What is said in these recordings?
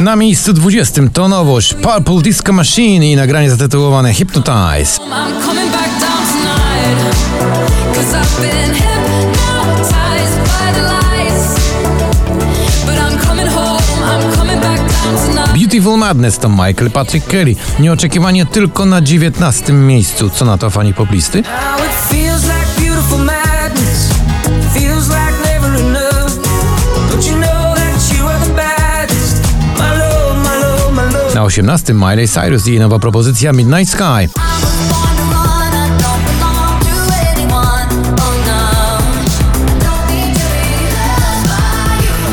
Na miejscu 20 to nowość Purple Disco Machine i nagranie zatytułowane Hypnotize. Beautiful Madness to Michael Patrick Kelly. Nieoczekiwanie tylko na 19 miejscu. Co na to fani poplisty? Na 18 Miley Cyrus i jej nowa propozycja Midnight Sky.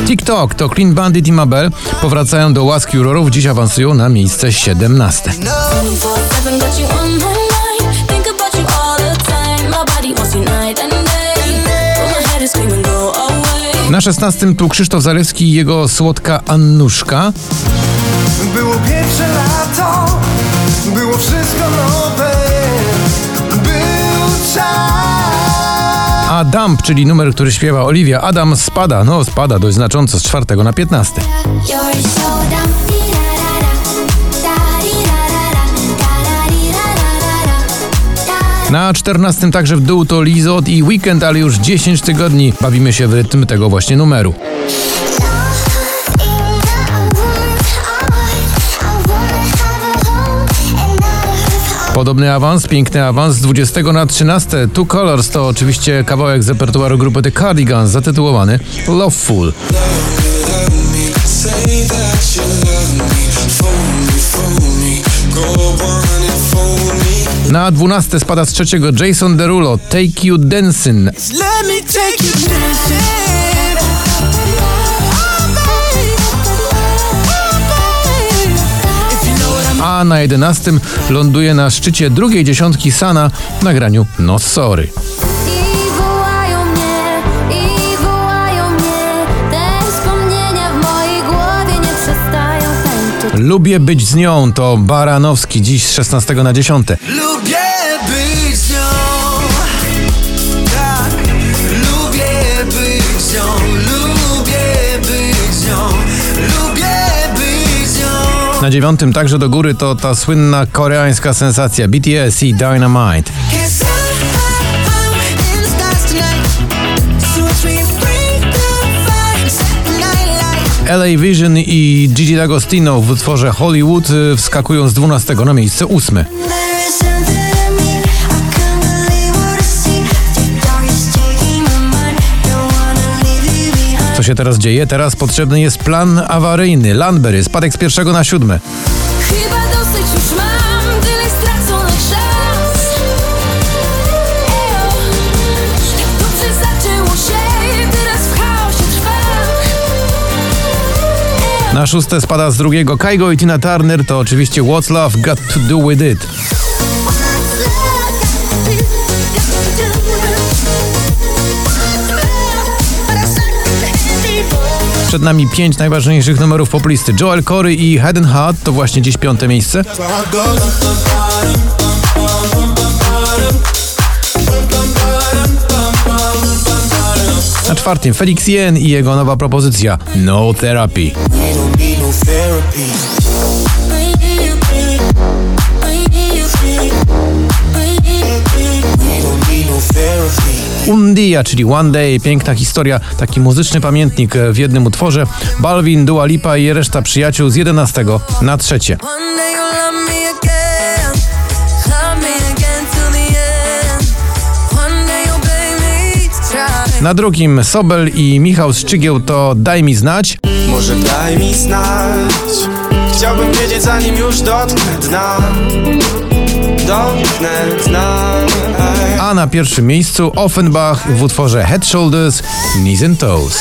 TikTok to Clean Bandit i Mabel powracają do łaski jurorów, dziś awansują na miejsce 17. 24/7 got you on my mind. Think about you all the time. My body wants you night and day. But my head is screaming, go away. Na 16 tu Krzysztof Zalewski i jego słodka Annuszka. Było pierwsze lato, było wszystko nowe. Był czas. A Dump, czyli numer, który śpiewa Olivia Adam, spada, no spada dość znacząco z 4 na 15. You're so dumb. Na 14 także w dół to Lizot i Weekend, ale już 10 tygodni bawimy się w rytm tego właśnie numeru. Podobny awans, piękny awans z 20 na 13. Two Colors to oczywiście kawałek z repertuaru grupy The Cardigans zatytułowany Loveful. Na 12 spada z trzeciego Jason Derulo Take You Dancing. A na 11 ląduje na szczycie drugiej dziesiątki Sana w nagraniu No Sorry. Lubię być z nią to Baranowski dziś z 16 na 10. Lubię być Na dziewiątym także do góry to ta słynna koreańska sensacja BTS i Dynamite. LA Vision i Gigi D'Agostino w utworze Hollywood y, wskakują z 12 na miejsce 8. Co się teraz dzieje? Teraz potrzebny jest plan awaryjny. Landberry, spadek z pierwszego na siódme. Chyba dosyć już mam tyle straconych szans. Ejo, tak dobrze zaczęło się, teraz w chaosie trwam. Ejo. Na szóste spada z drugiego Kaigo i Tina Turner to oczywiście What's Love Got To Do With It. Przed nami pięć najważniejszych numerów poplisty. Joel Corey i Head Heart to właśnie dziś piąte miejsce. Na czwartym Felix Jen i jego nowa propozycja No Therapy. Un Dia, czyli One Day, piękna historia, taki muzyczny pamiętnik w jednym utworze. Balvin, Dua Lipa i reszta przyjaciół z 11 na trzecie. Na drugim Sobel i Michał Szczygieł to Daj mi znać. Może daj mi znać. Chciałbym wiedzieć zanim już dotknę dna. Dotknę dna. A na pierwszym miejscu Offenbach w utworze Head Shoulders, Knees and Toes.